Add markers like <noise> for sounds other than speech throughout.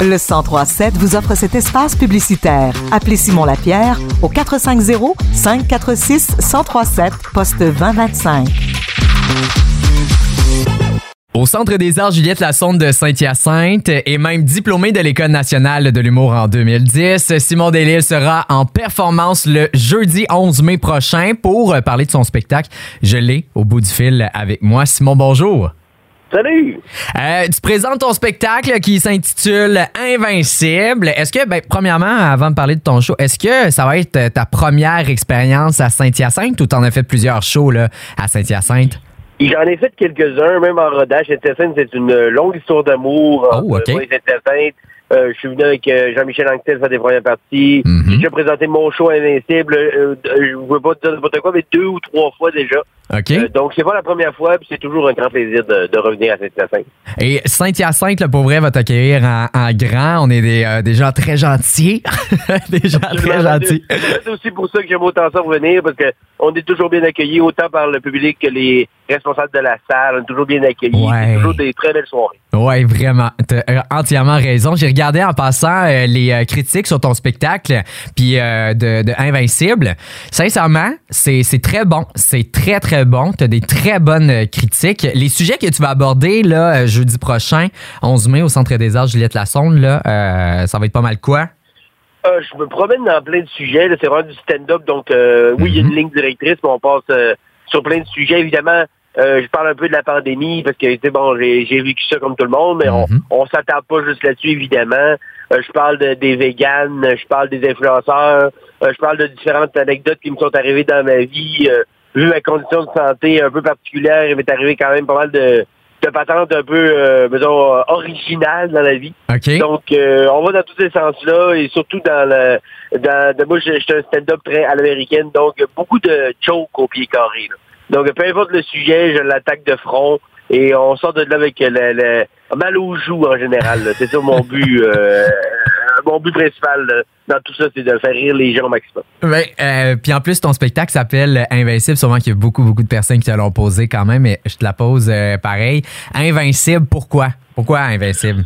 Le 1037 vous offre cet espace publicitaire. Appelez Simon Lapierre au 450 546 1037 poste 2025. Au Centre des Arts Juliette Lassonde de Saint-Hyacinthe et même diplômé de l'École nationale de l'humour en 2010, Simon Delille sera en performance le jeudi 11 mai prochain pour parler de son spectacle. Je l'ai au bout du fil avec moi. Simon, bonjour. Salut! Euh, tu présentes ton spectacle qui s'intitule Invincible. Est-ce que, ben, premièrement, avant de parler de ton show, est-ce que ça va être ta première expérience à Saint-Hyacinthe ou t'en as fait plusieurs shows là, à Saint-Hyacinthe? J'en ai fait quelques-uns, même en rodage. Saint-Hyacinthe, c'est une longue histoire d'amour. Oh, OK. Saint-Hyacinthe. Euh, je suis venu avec euh, Jean-Michel Anctil faire des premières parties. Mhm. J'ai déjà présenté mon show Invincible. Euh, je ne veux pas te dire n'importe quoi, mais deux ou trois fois déjà. Euh, donc, c'est pas la première fois, puis c'est toujours un grand plaisir de, de revenir à Saint-Hyacinthe. Et Saint-Hyacinthe, le pour vrai, va t'accueillir en, en grand. On est des, euh, des gens très gentils. <laughs> des gens très gentils. C'est aussi pour ça que j'aime autant ça revenir, parce que on est toujours bien accueillis, autant par le public que les responsables de la salle. On est toujours bien accueillis. Ouais. C'est toujours des très belles soirées. Oui, vraiment. T'as euh, entièrement raison. J'ai regardé en passant euh, les euh, critiques sur ton spectacle puis de, de Invincible. Sincèrement, c'est c'est très bon. C'est très, très bon. Tu as des très bonnes euh, critiques. Les sujets que tu vas aborder là, euh, jeudi prochain, 11 mai, au Centre des Arts Juliette Lassonde, là, euh, ça va être pas mal quoi? Euh, je me promène dans plein de sujets. C'est vraiment du stand-up. Donc, euh, oui, il y a une ligne directrice, mais on passe sur plein de sujets. Évidemment, euh, je parle un peu de la pandémie parce que, tu bon, j'ai vécu ça comme tout le monde, mais Mhm. on, on s'attarde pas juste là-dessus, évidemment. Euh, je parle de- des véganes, je parle des influenceurs, euh, je parle de différentes anecdotes qui me sont arrivées dans ma vie. Vu ma condition de santé un peu particulière, il m'est arrivé quand même pas mal de, de patentes un peu, euh, disons, euh, originales dans la vie. OK? Donc, euh, on va dans tous ces sens-là et surtout dans le. Dans, de, moi, je suis un stand-up très à l'américaine, donc beaucoup de joke au pied carré. là. Donc, peu importe le sujet, je l'attaque de front et on sort de là avec le, le- mal aux joues en général. C'est ça mon but. euh, mon but principal là, dans tout ça, c'est de faire rire les gens au maximum. Ben, euh, puis en plus, ton spectacle s'appelle Invincible. Sûrement qu'il y a beaucoup, beaucoup de personnes qui te l'ont posé quand même, mais je te la pose euh, pareil. Invincible, pourquoi? Pourquoi Invincible?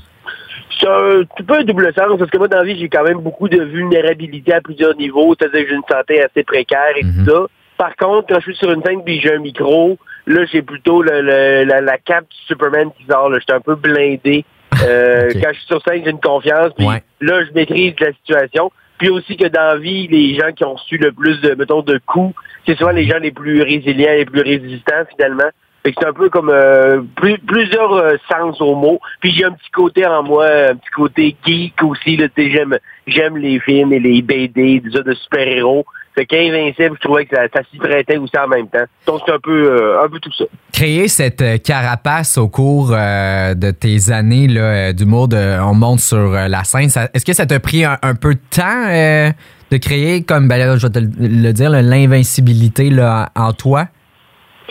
C'est un petit peu un double sens, parce que moi, dans la vie, j'ai quand même beaucoup de vulnérabilité à plusieurs niveaux, c'est-à-dire que j'ai une santé assez précaire et Mhm. tout ça. Par contre, quand je suis sur une scène puis j'ai un micro, là, j'ai plutôt le, le- la, la cape du Superman qui sort. J'étais un peu blindé. Euh. <laughs> Quand je suis sur scène, j'ai une confiance, puis Ouais. là, je maîtrise la situation. Puis aussi que dans la vie, les gens qui ont reçu le plus de, mettons, de coups, c'est souvent les gens les plus résilients, les plus résistants, finalement. Fait que c'est un peu comme euh, plus- plusieurs euh, sens au mot. Puis j'ai un petit côté en moi, un petit côté geek aussi. Là, j'aime, j'aime les films et les BD, ça, de super-héros. Fait qu'Invincible, je trouvais que ça, ça s'y prêtait aussi en même temps. Donc c'est un peu, euh, un peu tout ça. Créer cette euh, carapace au cours euh, de tes années là, d'humour, de, on monte sur la scène. ça- Est-ce que ça t'a pris un, un peu de temps euh, de créer, comme ben, là, je vais te le, dire, là, l'invincibilité là, en toi?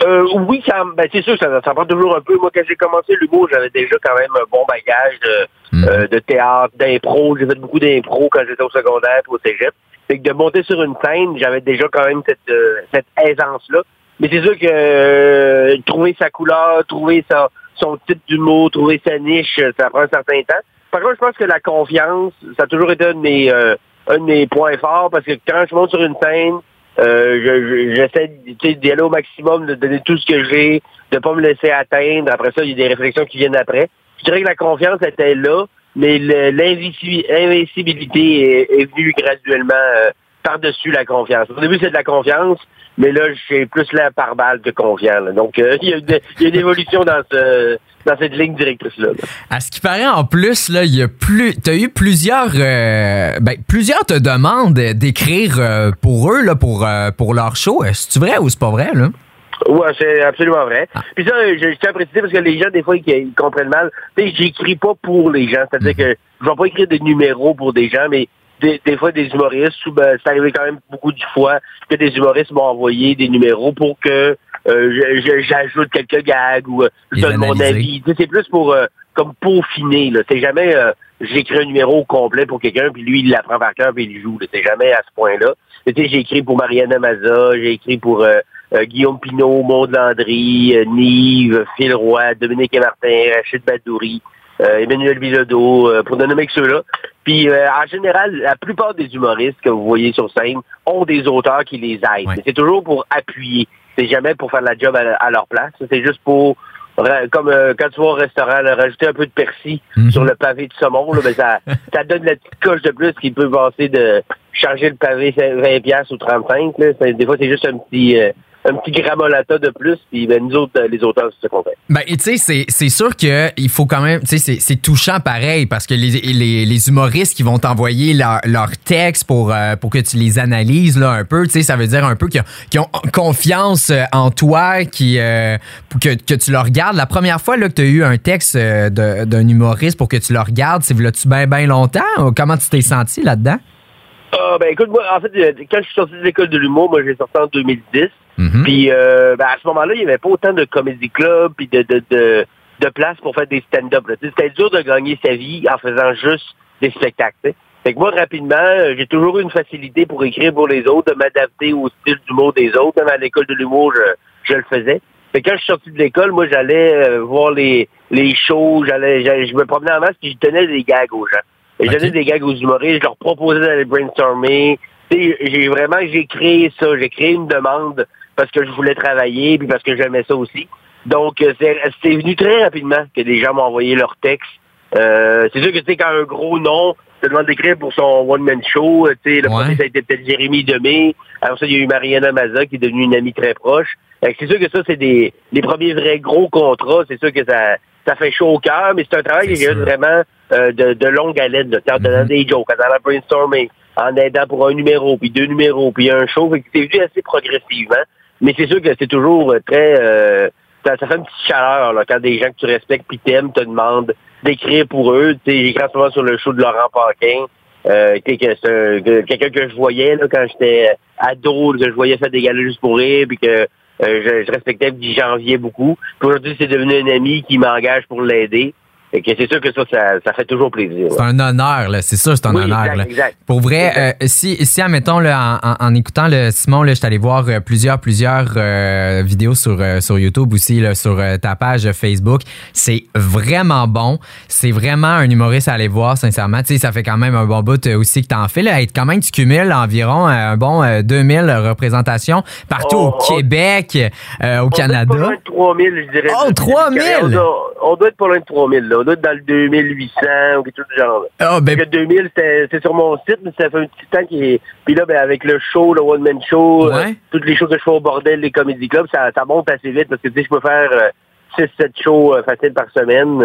Euh, oui, ça, ben, c'est sûr, ça, ça prend toujours un peu. Moi, quand j'ai commencé l'humour, j'avais déjà quand même un bon bagage de, euh, de théâtre, d'impro. J'ai fait beaucoup d'impro quand j'étais au secondaire au cégep. Fait que de monter sur une scène, j'avais déjà quand même cette, euh, cette aisance-là. Mais c'est sûr que euh, trouver sa couleur, trouver sa, son type d'humour, trouver sa niche, euh, ça prend un certain temps. Par contre, je pense que la confiance, ça a toujours été un de mes, euh, un de mes points forts parce que quand je monte sur une scène, euh, je- je- j'essaie sais, d'y aller au maximum, de donner tout ce que j'ai, de pas me laisser atteindre. Après ça, il y a des réflexions qui viennent après. Je dirais que la confiance était là, l'invincibilité est, est venue graduellement euh, par-dessus la confiance. Au début, c'est de la confiance, mais là, j'ai plus l'air par balle que confiant. Donc, euh, <laughs> il y, a une- évolution dans, ce, dans cette ligne directrice-là. là. À ce qui paraît, en plus, là, y a plus, t'as eu plusieurs, euh, ben, plusieurs te demandent d'écrire pour eux, là, pour, pour leur show. C'est vrai ou c'est pas vrai, là? Ouais, c'est absolument vrai. Ah. Puis ça, je, je tiens à préciser parce que les gens, des fois, ils, ils comprennent mal. Tu sais, j'écris pas pour les gens. C'est-à-dire Mhm. que je vais pas écrire des numéros pour des gens, mais des, des fois, des humoristes, ou ben, c'est arrivé quand même beaucoup de fois que des humoristes m'ont envoyé des numéros pour que euh, j'ajoute quelques gags ou euh, je donne mon avis. Tu sais, c'est plus pour euh, comme peaufiner. C'est jamais euh, j'écris un numéro complet pour quelqu'un, puis lui, il l'apprend par cœur, puis il joue. C'est jamais à ce point-là. Tu sais, j'ai écrit pour Mariana Maza, j'ai écrit pour euh, Guillaume Pinot, Maud Landry, euh, Nive, Phil Roy, Dominique et Martin, Rachid Badouri. Emmanuel Bilodeau, pour ne nommer que ceux-là. Puis en général, la plupart des humoristes que vous voyez sur scène ont des auteurs qui les aident. C'est toujours pour appuyer. C'est jamais pour faire la job à leur place. C'est juste pour comme euh, quand tu vas au restaurant, rajouter un peu de persil mhm. sur le pavé de saumon, là, ben, ça, <laughs> ça donne la petite coche de plus qui peut passer de charger le pavé 20$ ou 35$. Là. Des fois, c'est juste un petit, euh, un petit gramolata de plus, puis ben, nous autres, les auteurs, c'est ce qu'on fait. Ben, tu sais, c'est sûr qu'il faut quand même, tu sais, c'est touchant pareil, parce que les, les, les humoristes qui vont t'envoyer leur, leur texte pour, euh, pour que tu les analyses là, un peu, tu sais, ça veut dire un peu qu'ils ont, confiance euh, en toi, qui, euh, que, que tu le regardes. La première fois là, que tu as eu un texte d'un humoriste pour que tu le regardes, c'est là-tu bien, bien longtemps? Comment tu t'es senti là-dedans? Ah, ben écoute, moi, en fait, quand je suis sorti de l'école de l'humour, moi, j'ai sorti en 2010. Mhm. Puis euh, ben, à ce moment-là, il n'y avait pas autant de comédie club puis de, de, de, de place pour faire des stand-up. C'était dur de gagner sa vie en faisant juste des spectacles. Fait que moi, rapidement, euh, j'ai toujours eu une facilité pour écrire pour les autres, de m'adapter au style d'humour des autres. Même à l'école de l'humour, je, je, le faisais. Fait que quand je suis sorti de l'école, moi, j'allais euh, voir les, les shows, j'allais, je me promenais en masse, puis je tenais des gags aux gens. Je donnais des gags aux humoristes, je leur proposais d'aller brainstormer. J'ai vraiment, j'ai créé ça, j'ai créé une demande parce que je voulais travailler, puis parce que j'aimais ça aussi. Donc, euh, c'est venu très rapidement que des gens m'ont envoyé leur texte. Euh, c'est sûr que, tu sais, quand un gros nom te demande d'écrire pour son one-man show, tu sais, le premier, ça a été peut-être Jérémy Demé. Alors ça, il y a eu Mariana Maza, qui est devenue une amie très proche. C'est sûr que ça, c'est des les premiers vrais gros contrats. C'est sûr que ça, ça fait chaud au cœur, mais c'est un travail qui est vraiment euh, de, de longue haleine, de en donnant mm-hmm. des jokes, en allant brainstorming, en aidant pour un numéro, puis deux numéros, puis un show. C'est venu assez progressivement. Mais c'est sûr que c'est toujours euh, très... Euh, ça, fait une petite chaleur là, quand des gens que tu respectes puis t'aimes te demandent d'écrire pour eux. J'écris souvent sur le show de Laurent Paquin. Euh, quelqu'un que je voyais là, quand j'étais ado, que je voyais faire des galas juste pour rire, puis que je, je, respectais puis j'enviais beaucoup. Aujourd'hui, c'est devenu un ami qui m'engage pour l'aider. Et que c'est sûr que ça, ça, fait toujours plaisir. C'est un honneur, là. C'est sûr, c'est un honneur. Pour vrai, euh, si, si, admettons, là, en, en, écoutant le Simon, là, je suis allé voir euh, plusieurs, plusieurs euh, vidéos sur, sur YouTube aussi, là, sur ta page Facebook. C'est vraiment bon. C'est vraiment un humoriste à aller voir, sincèrement. Tu sais, ça fait quand même un bon bout aussi que t'en fais, là. Quand même, tu cumules environ un bon 2000 représentations partout au oh, oh. Québec, au Canada. Doit être pas loin de 3000, je dirais. Oh, 3000! On doit, être pas loin de 3000, là on doit être dans le 2800 ou quelque chose du genre. Ah, ben... Le 2000, c'est sur mon site, mais ça fait un petit temps qui est... Puis là, ben, avec le show, le one-man show, euh, toutes les choses que je fais au bordel, les comédie clubs, ça, ça monte assez vite parce que, tu sais, je peux faire 6-7 euh, shows euh, faciles par semaine.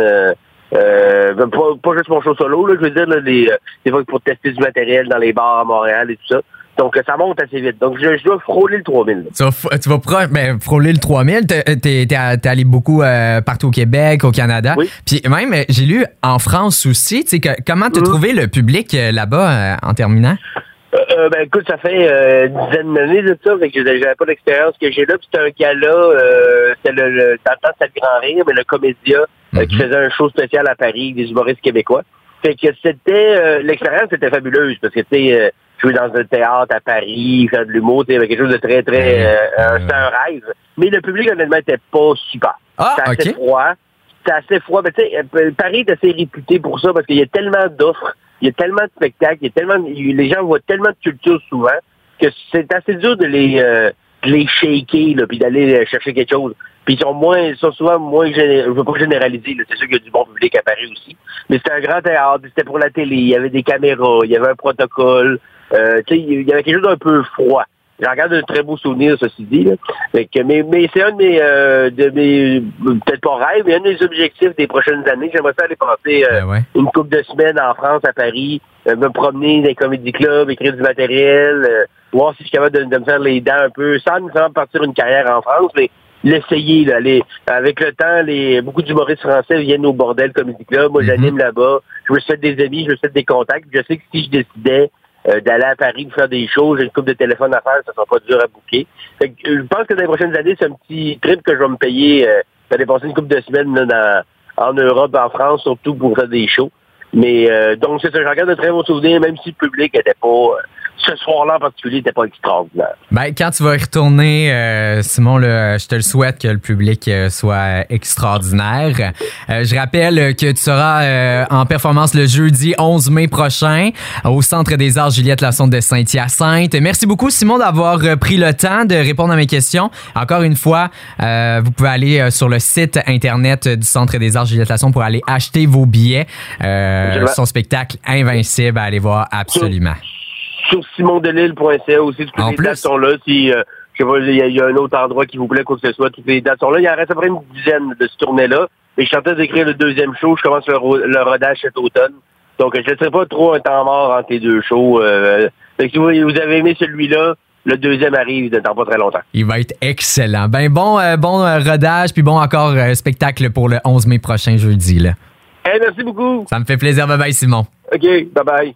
Ben, pas, juste mon show solo, là, je veux dire, là, les, des fois pour tester du matériel dans les bars à Montréal et tout ça. Donc, ça monte assez vite. Donc, je, dois frôler le 3000. Tu vas, tu vas ben, frôler le 3000. T'es es, allé beaucoup euh, partout au Québec, au Canada. Oui. Puis même, euh, j'ai lu en France aussi. Tu sais, comment t'as mm. trouvé le public euh, là-bas en terminant? Euh, ben écoute, ça fait euh, une dizaine d'années de ça, fait que j'avais pas l'expérience que j'ai là. Puis c'était un gars-là, euh, c'était le, le dans le temps c'était le Grand Rire, mais le comédien qui mm-hmm. faisait un show spécial à Paris, des humoristes québécois. Fait que c'était l'expérience était fabuleuse parce que tu sais jouer dans un théâtre à Paris, faire de l'humour, c'était quelque chose de très, très... Euh, c'était un rêve. Mais le public, honnêtement, était pas super. Ah, c'était assez froid. C'était assez froid. Mais tu sais, euh, Paris est assez réputé pour ça parce qu'il y a tellement d'offres, il y a tellement de spectacles, il y a tellement... Les gens voient tellement de culture souvent que c'est assez dur de les... Euh, de les shaker, là, puis d'aller chercher quelque chose. Puis ils sont moins, ils sont souvent moins, je veux pas généraliser, c'est sûr qu'il y a du bon public à Paris aussi. Mais c'était un grand théâtre, c'était pour la télé, il y avait des caméras, il y avait un protocole, euh, il y avait quelque chose d'un peu froid. J'en regarde de très beaux souvenirs, ceci dit. Là. mais, mais c'est un de mes, euh, de mes peut-être pas rêves, mais un des objectifs des prochaines années. J'aimerais ça aller passer euh, ben une couple de semaines en France, à Paris, me promener dans les comédie clubs, écrire du matériel, voir si je suis capable de, me faire les dents un peu, sans nécessairement partir une carrière en France, mais l'essayer. Là, avec le temps, les, beaucoup d'humoristes français viennent au bordel comédie club. Moi, mm-hmm. j'anime là-bas. Je me souhaite des amis, je me souhaite des contacts. Je sais que si je décidais euh, d'aller à Paris pour faire des choses, j'ai une coupe de téléphone à faire, ça sera pas dur à bouquer. Euh, je pense que dans les prochaines années, c'est un petit trip que je vais me payer. Euh, ça dépenser une coupe de semaines dans, en Europe, en France, surtout pour faire des shows. Mais euh, donc c'est ça, je de très bons souvenirs, même si le public était pas ce soir-là en particulier n'était pas extraordinaire. Ben, quand tu vas y retourner, euh, Simon, là, je te le souhaite que le public euh, soit extraordinaire. Euh, je rappelle que tu seras en performance le jeudi 11 mai prochain au Centre des Arts Juliette Lassonde de Saint-Hyacinthe. Merci beaucoup, Simon, d'avoir pris le temps de répondre à mes questions. Encore une fois, vous pouvez aller sur le site Internet du Centre des Arts Juliette Lassonde pour aller acheter vos billets. son spectacle Invincible, allez voir absolument sur simondelille.ca aussi. Toutes les dates sont là. Si, euh, je sais il y, a un autre endroit qui vous plaît, quoi que ce soit, toutes les dates sont là. Il y en reste à peu près une dizaine de ce tournée-là. Et je suis en train d'écrire le deuxième show. Je commence le, rodage cet automne. Donc, je ne laisserai pas trop un temps mort entre les deux shows. Euh, si vous, avez aimé celui-là, le deuxième arrive dans pas très longtemps. Il va être excellent. Ben bon, euh, bon rodage, puis bon encore spectacle pour le 11 mai prochain jeudi. Là. merci beaucoup. Ça me fait plaisir. Bye bye, Simon. OK, bye bye.